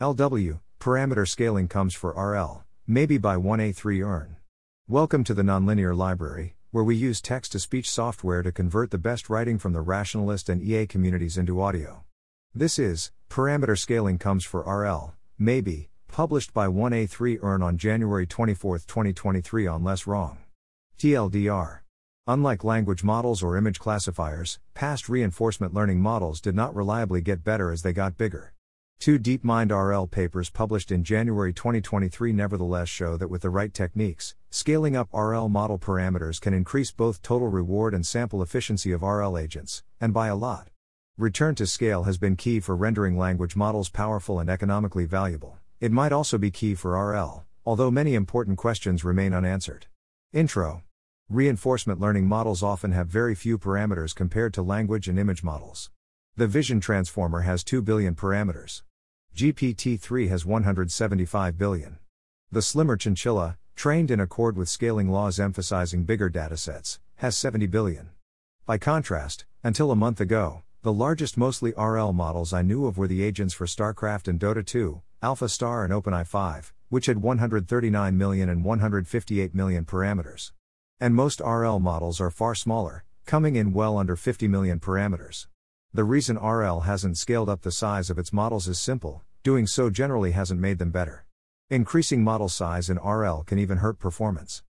LW, parameter scaling comes for RL, maybe by 1a3orn. Welcome to the Nonlinear Library, where we use text to speech software to convert the best writing from the rationalist and EA communities into audio. This is Parameter Scaling Comes for RL, maybe, published by 1a3orn on January 24, 2023 on Less Wrong. TLDR. Unlike language models or image classifiers, past reinforcement learning models did not reliably get better as they got bigger. Two DeepMind RL papers published in January 2023 nevertheless show that with the right techniques, scaling up RL model parameters can increase both total reward and sample efficiency of RL agents, and by a lot. Return to scale has been key for rendering language models powerful and economically valuable. It might also be key for RL, although many important questions remain unanswered. Intro Reinforcement learning models often have very few parameters compared to language and image models. The Vision Transformer has 2 billion parameters. GPT 3 has 175 billion. The Slimmer Chinchilla, trained in accord with scaling laws emphasizing bigger datasets, has 70 billion. By contrast, until a month ago, the largest mostly RL models I knew of were the agents for StarCraft and Dota 2, Alpha Star and OpenAI 5, which had 139 million and 158 million parameters. And most RL models are far smaller, coming in well under 50 million parameters. The reason RL hasn't scaled up the size of its models is simple, doing so generally hasn't made them better. Increasing model size in RL can even hurt performance.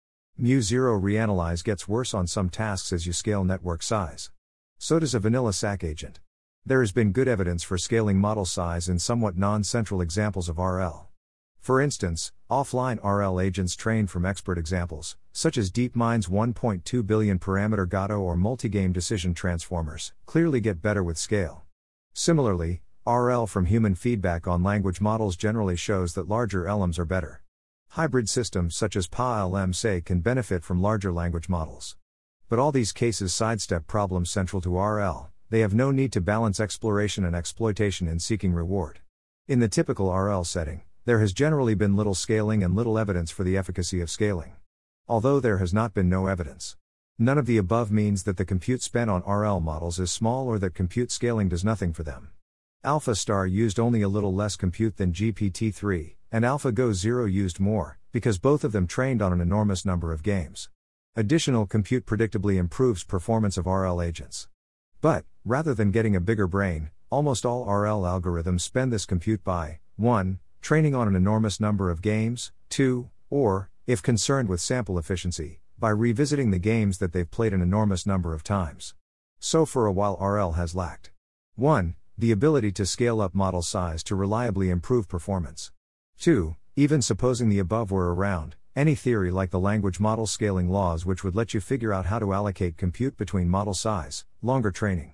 MuZero reanalyze gets worse on some tasks as you scale network size. So does a vanilla SAC agent. There has been good evidence for scaling model size in somewhat non central examples of RL. For instance, offline RL agents trained from expert examples, such as DeepMind's 1.2 billion parameter Gato or multigame decision transformers, clearly get better with scale. Similarly, RL from human feedback on language models generally shows that larger LMs are better. Hybrid systems such as PaLM say can benefit from larger language models. But all these cases sidestep problems central to RL, they have no need to balance exploration and exploitation in seeking reward. In the typical RL setting, there has generally been little scaling and little evidence for the efficacy of scaling. Although there has not been no evidence. None of the above means that the compute spent on RL models is small or that compute scaling does nothing for them. AlphaStar used only a little less compute than GPT 3, and AlphaGo Zero used more, because both of them trained on an enormous number of games. Additional compute predictably improves performance of RL agents. But, rather than getting a bigger brain, almost all RL algorithms spend this compute by 1 training on an enormous number of games, 2, or, if concerned with sample efficiency, by revisiting the games that they've played an enormous number of times. So for a while RL has lacked 1. The ability to scale up model size to reliably improve performance. 2. Even supposing the above were around, any theory like the language model scaling laws which would let you figure out how to allocate compute between model size, longer training.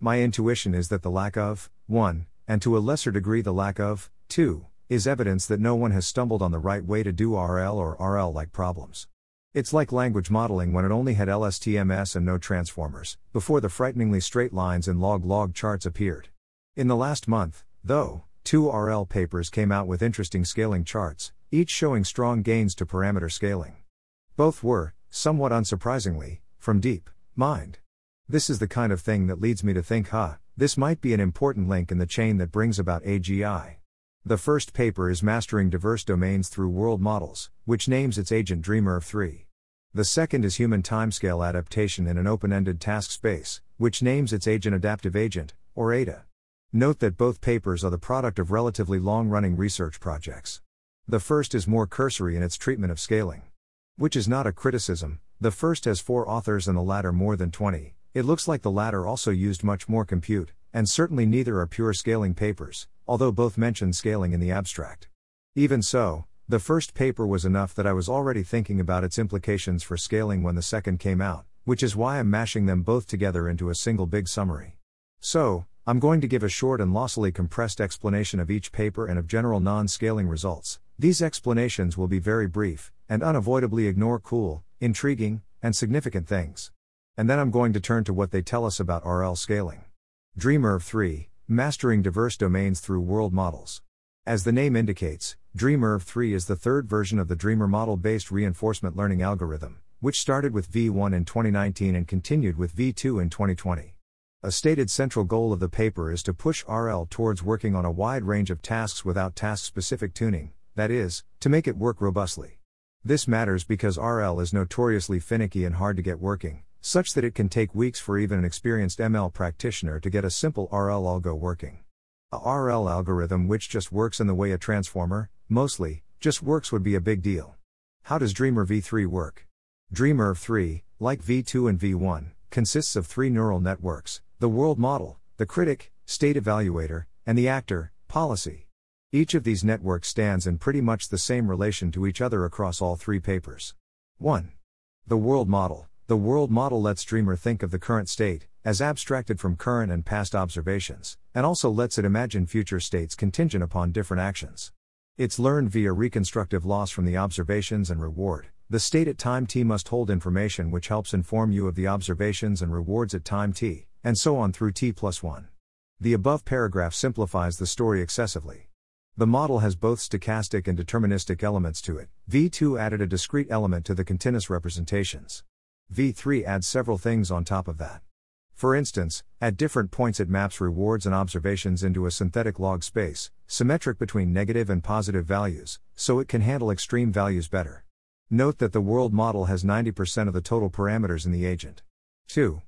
My intuition is that the lack of 1, and to a lesser degree the lack of 2, is evidence that no one has stumbled on the right way to do RL or RL like problems. It's like language modeling when it only had LSTMS and no transformers, before the frighteningly straight lines and log log charts appeared. In the last month, though, two RL papers came out with interesting scaling charts, each showing strong gains to parameter scaling. Both were, somewhat unsurprisingly, from Deep Mind. This is the kind of thing that leads me to think, huh, this might be an important link in the chain that brings about AGI. The first paper is Mastering Diverse Domains Through World Models, which names its agent DreamerV 3. The second is Human Timescale Adaptation in an Open Ended Task Space, which names its agent Adaptive Agent, or ADA. Note that both papers are the product of relatively long running research projects. The first is more cursory in its treatment of scaling. Which is not a criticism, the first has four authors and the latter more than 20. It looks like the latter also used much more compute, and certainly neither are pure scaling papers, although both mention scaling in the abstract. Even so, the first paper was enough that I was already thinking about its implications for scaling when the second came out, which is why I'm mashing them both together into a single big summary. So, I'm going to give a short and lossily compressed explanation of each paper and of general non scaling results. These explanations will be very brief, and unavoidably ignore cool, intriguing, and significant things. And then I'm going to turn to what they tell us about RL scaling. DreamerV 3, Mastering Diverse Domains Through World Models. As the name indicates, DreamerV 3 is the third version of the Dreamer model based reinforcement learning algorithm, which started with V1 in 2019 and continued with V2 in 2020. A stated central goal of the paper is to push RL towards working on a wide range of tasks without task specific tuning, that is, to make it work robustly. This matters because RL is notoriously finicky and hard to get working, such that it can take weeks for even an experienced ML practitioner to get a simple RL algo working. A RL algorithm which just works in the way a transformer, mostly, just works would be a big deal. How does Dreamer v3 work? Dreamer v3, like v2 and v1, consists of three neural networks the world model, the critic, state evaluator, and the actor, policy. Each of these networks stands in pretty much the same relation to each other across all three papers. 1. The world model. The world model lets Dreamer think of the current state, as abstracted from current and past observations, and also lets it imagine future states contingent upon different actions. It's learned via reconstructive loss from the observations and reward. The state at time t must hold information which helps inform you of the observations and rewards at time t, and so on through t plus 1. The above paragraph simplifies the story excessively. The model has both stochastic and deterministic elements to it. V2 added a discrete element to the continuous representations. V3 adds several things on top of that. For instance, at different points it maps rewards and observations into a synthetic log space, symmetric between negative and positive values, so it can handle extreme values better. Note that the world model has 90% of the total parameters in the agent. 2.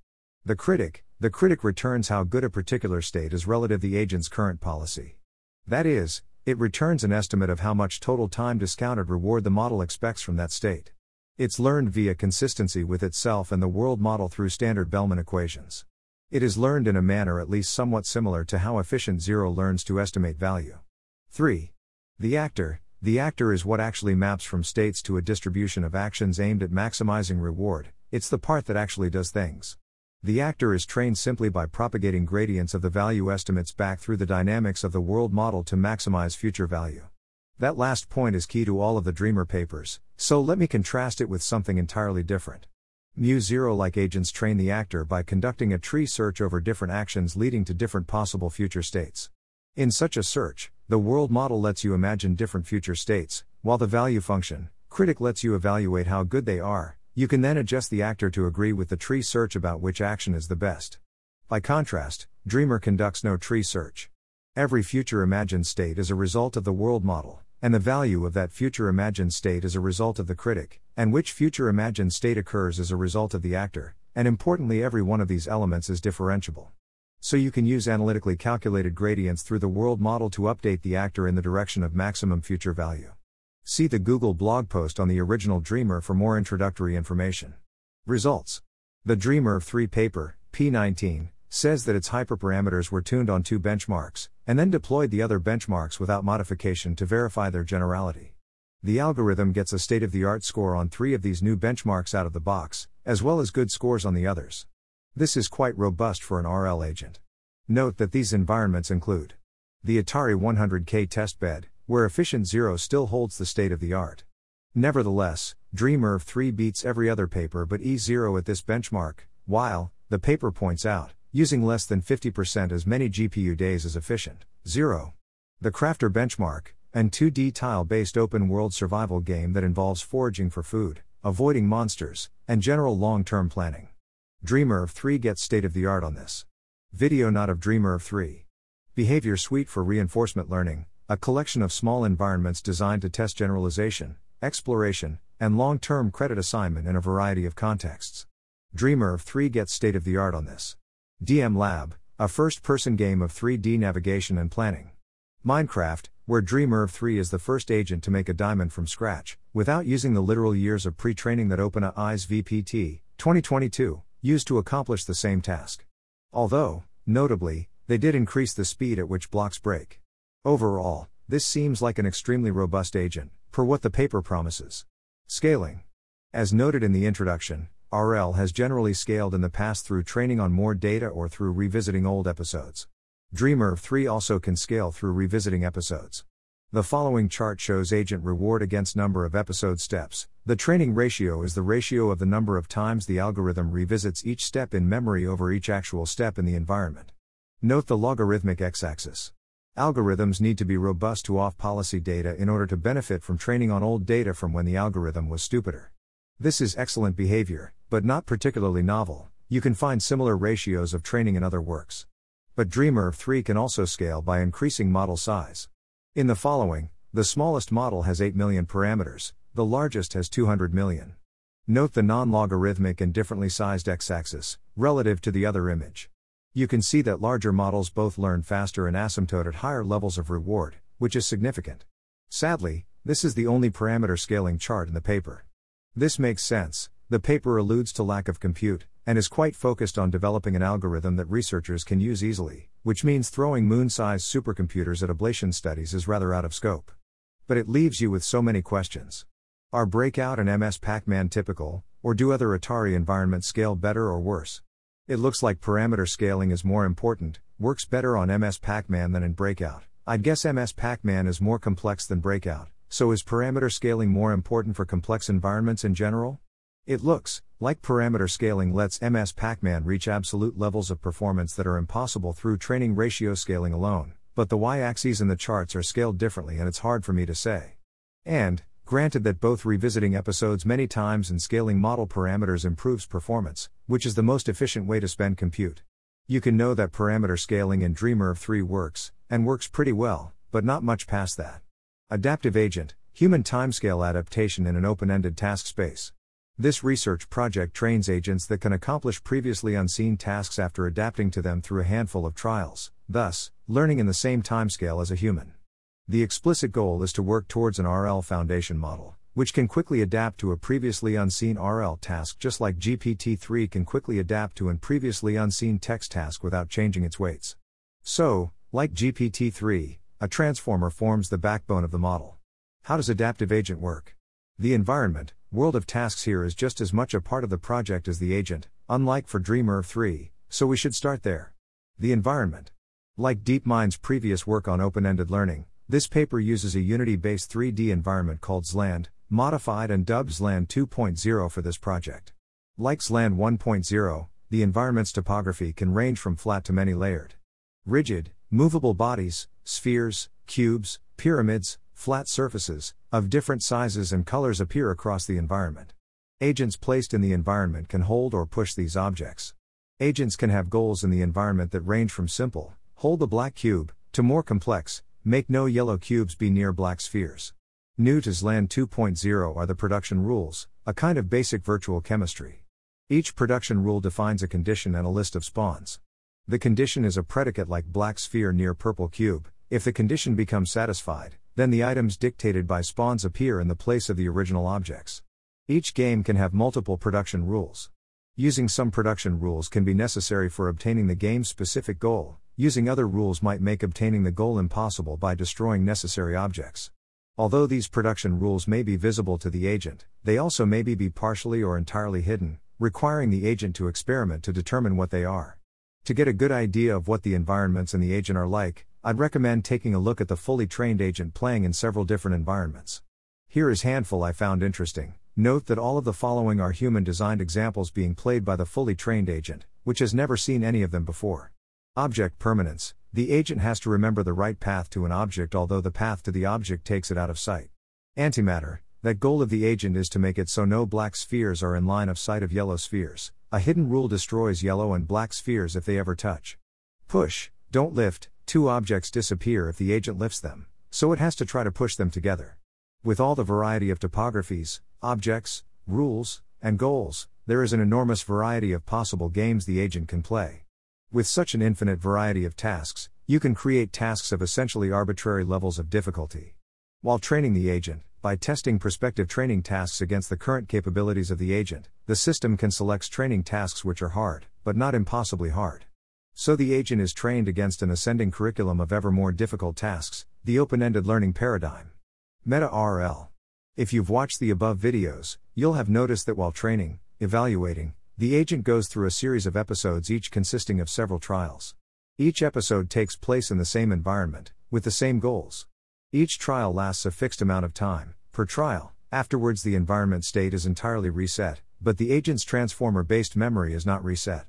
The critic, the critic returns how good a particular state is relative to the agent's current policy. That is, it returns an estimate of how much total time discounted reward the model expects from that state. It's learned via consistency with itself and the world model through standard Bellman equations. It is learned in a manner at least somewhat similar to how EfficientZero learns to estimate value. 3. The actor. The actor is what actually maps from states to a distribution of actions aimed at maximizing reward, it's the part that actually does things. The actor is trained simply by propagating gradients of the value estimates back through the dynamics of the world model to maximize future value. That last point is key to all of the Dreamer papers, so let me contrast it with something entirely different. MuZero like agents train the actor by conducting a tree search over different actions leading to different possible future states. In such a search, the world model lets you imagine different future states, while the value function, critic lets you evaluate how good they are. You can then adjust the actor to agree with the tree search about which action is the best. By contrast, Dreamer conducts no tree search. Every future imagined state is a result of the world model and the value of that future imagined state is a result of the critic, and which future imagined state occurs is a result of the actor, and importantly, every one of these elements is differentiable. So you can use analytically calculated gradients through the world model to update the actor in the direction of maximum future value. See the Google blog post on the original Dreamer for more introductory information. Results The Dreamer 3 paper, P19, says that its hyperparameters were tuned on two benchmarks, and then deployed the other benchmarks without modification to verify their generality. The algorithm gets a state of the art score on three of these new benchmarks out of the box, as well as good scores on the others. This is quite robust for an RL agent. Note that these environments include the Atari 100K testbed, where Efficient Zero still holds the state of the art. Nevertheless, Dreamer 3 beats every other paper but E0 at this benchmark, while, the paper points out, using less than 50% as many GPU days as efficient. 0. The Crafter Benchmark, an 2D tile based open world survival game that involves foraging for food, avoiding monsters, and general long term planning. DreamerV3 gets state of the art on this. Video not of DreamerV3. Behavior Suite for Reinforcement Learning, a collection of small environments designed to test generalization, exploration, and long term credit assignment in a variety of contexts. DreamerV3 gets state of the art on this. DM Lab, a first person game of 3D navigation and planning. Minecraft, where DreamerV3 is the first agent to make a diamond from scratch, without using the literal years of pre training that OpenAI's VPT 2022 used to accomplish the same task. Although, notably, they did increase the speed at which blocks break. Overall, this seems like an extremely robust agent, per what the paper promises. Scaling. As noted in the introduction, RL has generally scaled in the past through training on more data or through revisiting old episodes. DreamerV3 also can scale through revisiting episodes. The following chart shows agent reward against number of episode steps. The training ratio is the ratio of the number of times the algorithm revisits each step in memory over each actual step in the environment. Note the logarithmic x axis. Algorithms need to be robust to off policy data in order to benefit from training on old data from when the algorithm was stupider. This is excellent behavior, but not particularly novel, You can find similar ratios of training in other works. But Dreamer 3 can also scale by increasing model size. In the following, the smallest model has 8 million parameters, the largest has 200 million. Note the non logarithmic and differently sized x axis, relative to the other image. You can see that larger models both learn faster and asymptote at higher levels of reward, which is significant. Sadly, this is the only parameter scaling chart in the paper. This makes sense, the paper alludes to lack of compute, and is quite focused on developing an algorithm that researchers can use easily, which means throwing moon sized supercomputers at ablation studies is rather out of scope. But it leaves you with so many questions. Are Breakout and MS Pac Man typical, or do other Atari environments scale better or worse? It looks like parameter scaling is more important, works better on MS Pac Man than in Breakout. I'd guess MS Pac Man is more complex than Breakout, so is parameter scaling more important for complex environments in general? It looks like parameter scaling lets MS Pac Man reach absolute levels of performance that are impossible through training ratio scaling alone, but the y axes and the charts are scaled differently and it's hard for me to say. And, Granted that both revisiting episodes many times and scaling model parameters improves performance, which is the most efficient way to spend compute. You can know that parameter scaling in DreamerV3 works, and works pretty well, but not much past that. Adaptive Agent, human timescale adaptation in an open ended task space. This research project trains agents that can accomplish previously unseen tasks after adapting to them through a handful of trials, thus, learning in the same timescale as a human. The explicit goal is to work towards an RL foundation model, which can quickly adapt to a previously unseen RL task just like GPT 3 can quickly adapt to an previously unseen text task without changing its weights. So, like GPT 3, a transformer forms the backbone of the model. How does Adaptive Agent work? The environment, world of tasks here is just as much a part of the project as the agent, unlike for Dreamer 3, so we should start there. The environment. Like DeepMind's previous work on open ended learning, this paper uses a Unity based 3D environment called XLand, modified and dubbed XLand 2.0 for this project. Like XLand 1.0, the environment's topography can range from flat to many layered. Rigid, movable bodies, spheres, cubes, pyramids, flat surfaces, of different sizes and colors appear across the environment. Agents placed in the environment can hold or push these objects. Agents can have goals in the environment that range from simple, hold the black cube, to more complex, Make no yellow cubes be near black spheres. New to XLand 2.0 are the production rules, a kind of basic virtual chemistry. Each production rule defines a condition and a list of spawns. The condition is a predicate like black sphere near purple cube. If the condition becomes satisfied, then the items dictated by spawns appear in the place of the original objects. Each game can have multiple production rules. Using some production rules can be necessary for obtaining the game's specific goal, Using other rules might make obtaining the goal impossible by destroying necessary objects. Although these production rules may be visible to the agent, they also may be partially or entirely hidden, requiring the agent to experiment to determine what they are. To get a good idea of what the environments and the agent are like, I'd recommend taking a look at the fully trained agent playing in several different environments. Here is a handful I found interesting. Note that all of the following are human designed examples being played by the fully trained agent, which has never seen any of them before. Object permanence the agent has to remember the right path to an object, although the path to the object takes it out of sight. Antimatter that goal of the agent is to make it so no black spheres are in line of sight of yellow spheres. A hidden rule destroys yellow and black spheres if they ever touch. Push, don't lift, two objects disappear if the agent lifts them, so it has to try to push them together. With all the variety of topographies, objects, rules, and goals, there is an enormous variety of possible games the agent can play. With such an infinite variety of tasks, you can create tasks of essentially arbitrary levels of difficulty. While training the agent, by testing prospective training tasks against the current capabilities of the agent, the system can select training tasks which are hard, but not impossibly hard. So the agent is trained against an ascending curriculum of ever more difficult tasks, the open ended learning paradigm. Meta RL. If you've watched the above videos, you'll have noticed that while training, evaluating, the agent goes through a series of episodes, each consisting of several trials. Each episode takes place in the same environment, with the same goals. Each trial lasts a fixed amount of time, per trial, afterwards, the environment state is entirely reset, but the agent's transformer based memory is not reset.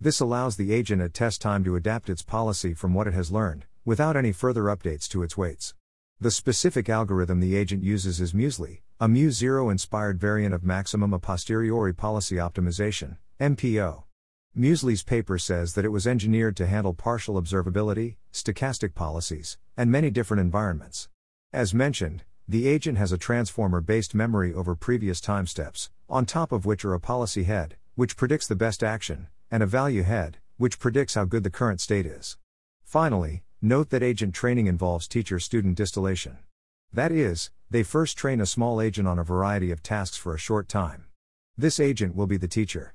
This allows the agent at test time to adapt its policy from what it has learned, without any further updates to its weights. The specific algorithm the agent uses is Muesli, a MuZero inspired variant of maximum a posteriori policy optimization, MPO. Muesli's paper says that it was engineered to handle partial observability, stochastic policies, and many different environments. As mentioned, the agent has a transformer based memory over previous time steps, on top of which are a policy head, which predicts the best action, and a value head, which predicts how good the current state is. Finally, note that agent training involves teacher student distillation. That is, they first train a small agent on a variety of tasks for a short time. This agent will be the teacher.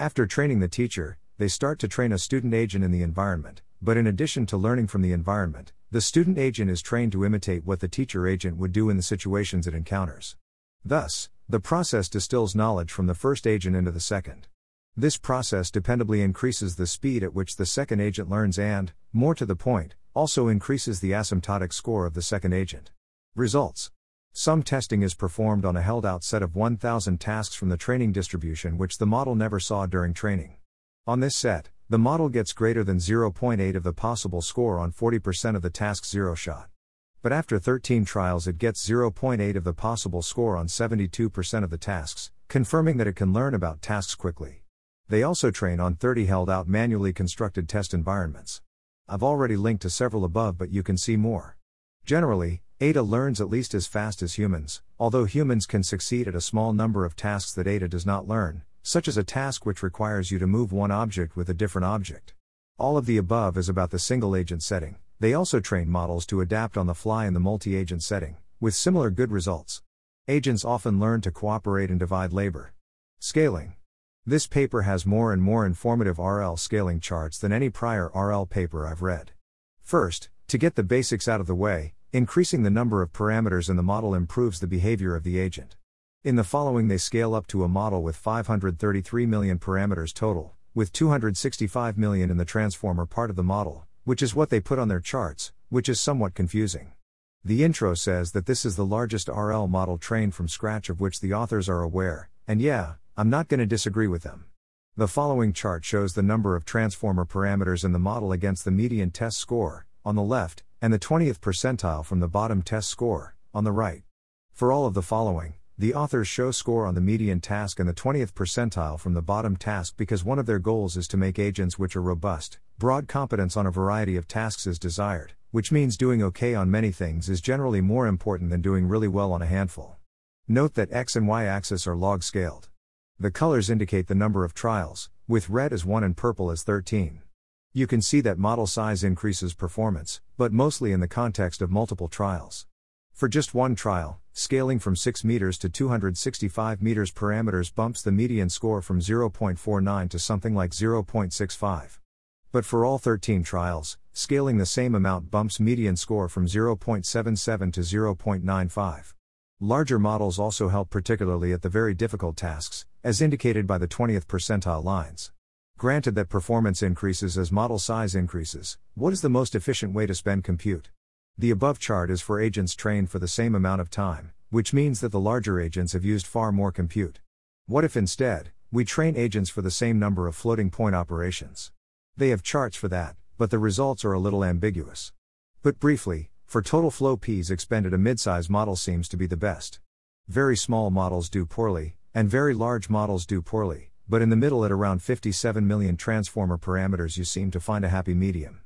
After training the teacher, they start to train a student agent in the environment, but in addition to learning from the environment, the student agent is trained to imitate what the teacher agent would do in the situations it encounters. Thus, the process distills knowledge from the first agent into the second. This process dependably increases the speed at which the second agent learns and, more to the point, also increases the asymptotic score of the second agent. Results Some testing is performed on a held out set of 1000 tasks from the training distribution which the model never saw during training. On this set, the model gets greater than 0.8 of the possible score on 40% of the task's zero shot. But after 13 trials, it gets 0.8 of the possible score on 72% of the tasks, confirming that it can learn about tasks quickly. They also train on 30 held out manually constructed test environments. I've already linked to several above, but you can see more. Generally, Ada learns at least as fast as humans, although humans can succeed at a small number of tasks that Ada does not learn, such as a task which requires you to move one object with a different object. All of the above is about the single agent setting. They also train models to adapt on the fly in the multi agent setting, with similar good results. Agents often learn to cooperate and divide labor. Scaling. This paper has more and more informative RL scaling charts than any prior RL paper I've read. First, to get the basics out of the way, Increasing the number of parameters in the model improves the behavior of the agent. In the following, they scale up to a model with 533 million parameters total, with 265 million in the transformer part of the model, which is what they put on their charts, which is somewhat confusing. The intro says that this is the largest RL model trained from scratch of which the authors are aware, and yeah, I'm not going to disagree with them. The following chart shows the number of transformer parameters in the model against the median test score, on the left, and the 20th percentile from the bottom test score, on the right. For all of the following, the authors show score on the median task and the 20th percentile from the bottom task because one of their goals is to make agents which are robust, broad competence on a variety of tasks is desired, which means doing okay on many things is generally more important than doing really well on a handful. Note that x and y axis are log scaled. The colors indicate the number of trials, with red as 1 and purple as 13. You can see that model size increases performance, but mostly in the context of multiple trials. For just one trial, scaling from 6 meters to 265 meters parameters bumps the median score from 0.49 to something like 0.65. But for all 13 trials, scaling the same amount bumps median score from 0.77 to 0.95. Larger models also help particularly at the very difficult tasks, as indicated by the 20th percentile lines. Granted that performance increases as model size increases, what is the most efficient way to spend compute? The above chart is for agents trained for the same amount of time, which means that the larger agents have used far more compute. What if instead, we train agents for the same number of floating point operations? They have charts for that, but the results are a little ambiguous. But briefly, for total FLOPs expended a midsize model seems to be the best. Very small models do poorly, and very large models do poorly, but in the middle at around 57 million transformer parameters you seem to find a happy medium.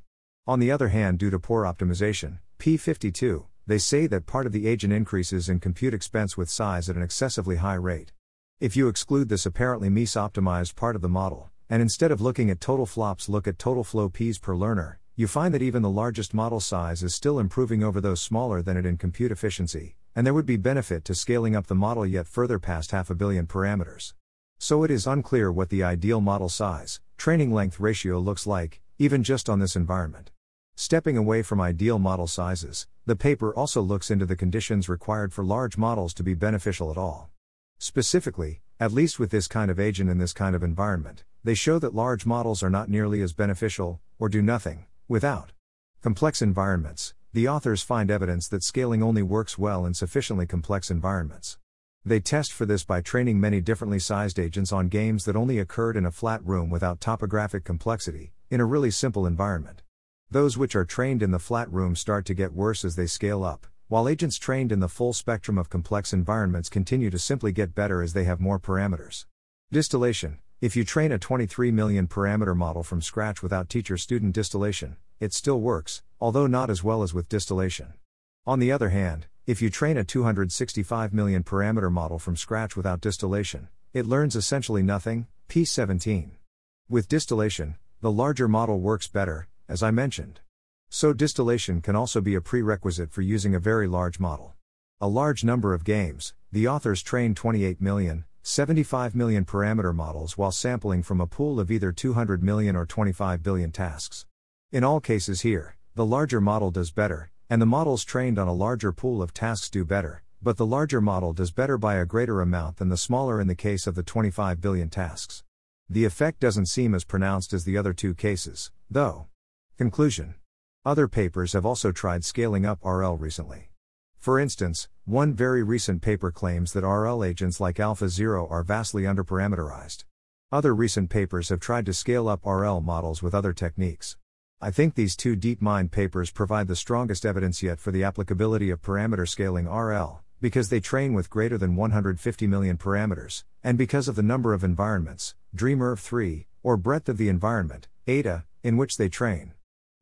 On the other hand, due to poor optimization, P52, they say that part of the agent increases in compute expense with size at an excessively high rate. If you exclude this apparently mis-optimized part of the model, and instead of looking at total flops look at total FLOPs per learner, you find that even the largest model size is still improving over those smaller than it in compute efficiency, and there would be benefit to scaling up the model yet further past half a billion parameters. So it is unclear what the ideal model size, training length ratio looks like, even just on this environment. Stepping away from ideal model sizes, the paper also looks into the conditions required for large models to be beneficial at all. Specifically, at least with this kind of agent in this kind of environment, they show that large models are not nearly as beneficial, or do nothing, without complex environments. The authors find evidence that scaling only works well in sufficiently complex environments. They test for this by training many differently sized agents on games that only occurred in a flat room without topographic complexity, in a really simple environment. Those which are trained in the flat room start to get worse as they scale up, while agents trained in the full spectrum of complex environments continue to simply get better as they have more parameters. Distillation If you train a 23 million parameter model from scratch without teacher student distillation, it still works, although not as well as with distillation. On the other hand, if you train a 265 million parameter model from scratch without distillation, it learns essentially nothing, P17. With distillation, the larger model works better, as I mentioned. So, distillation can also be a prerequisite for using a very large model. A large number of games, the authors trained 28 million, 75 million parameter models while sampling from a pool of either 200 million or 25 billion tasks. In all cases here, the larger model does better, and the models trained on a larger pool of tasks do better, but the larger model does better by a greater amount than the smaller in the case of the 25 billion tasks. The effect doesn't seem as pronounced as the other two cases, though. Conclusion Other papers have also tried scaling up RL recently. For instance, one very recent paper claims that RL agents like AlphaZero are vastly underparameterized. Other recent papers have tried to scale up RL models with other techniques. I think these two DeepMind papers provide the strongest evidence yet for the applicability of parameter scaling RL, because they train with greater than 150 million parameters, and because of the number of environments, DreamerV 3, or breadth of the environment, ADA, in which they train.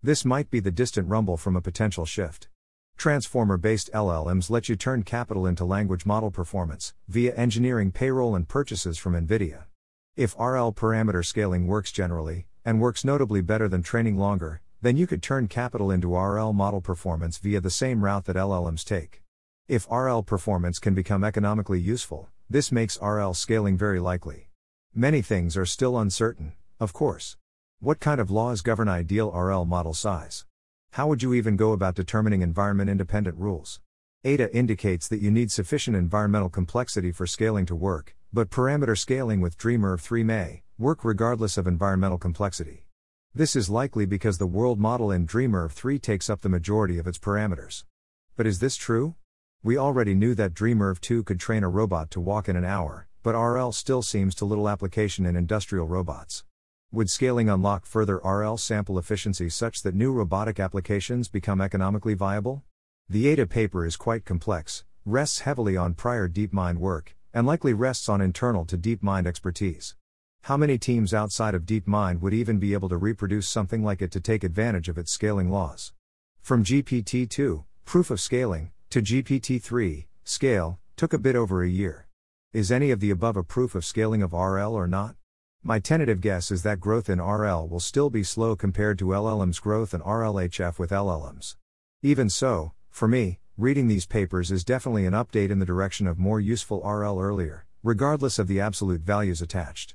This might be the distant rumble from a potential shift. Transformer based LLMs let you turn capital into language model performance, via engineering payroll and purchases from NVIDIA. If RL parameter scaling works generally, and works notably better than training longer, then you could turn capital into RL model performance via the same route that LLMs take. If RL performance can become economically useful, this makes RL scaling very likely. Many things are still uncertain, of course. What kind of laws govern ideal RL model size? How would you even go about determining environment independent rules? ADA indicates that you need sufficient environmental complexity for scaling to work, but parameter scaling with DreamerV 3 may, work regardless of environmental complexity. This is likely because the world model in Dreamer DreamerV 3 takes up the majority of its parameters. But is this true? We already knew that Dreamer DreamerV 2 could train a robot to walk in an hour, but RL still seems to little application in industrial robots. Would scaling unlock further RL sample efficiency such that new robotic applications become economically viable? The ADA paper is quite complex, rests heavily on prior DeepMind work, and likely rests on internal to DeepMind expertise. How many teams outside of DeepMind would even be able to reproduce something like it to take advantage of its scaling laws? From GPT 2, proof of scaling, to GPT 3, scale, took a bit over a year. Is any of the above a proof of scaling of RL or not? My tentative guess is that growth in RL will still be slow compared to LLM's growth and RLHF with LLMs. Even so, for me, reading these papers is definitely an update in the direction of more useful RL earlier, regardless of the absolute values attached.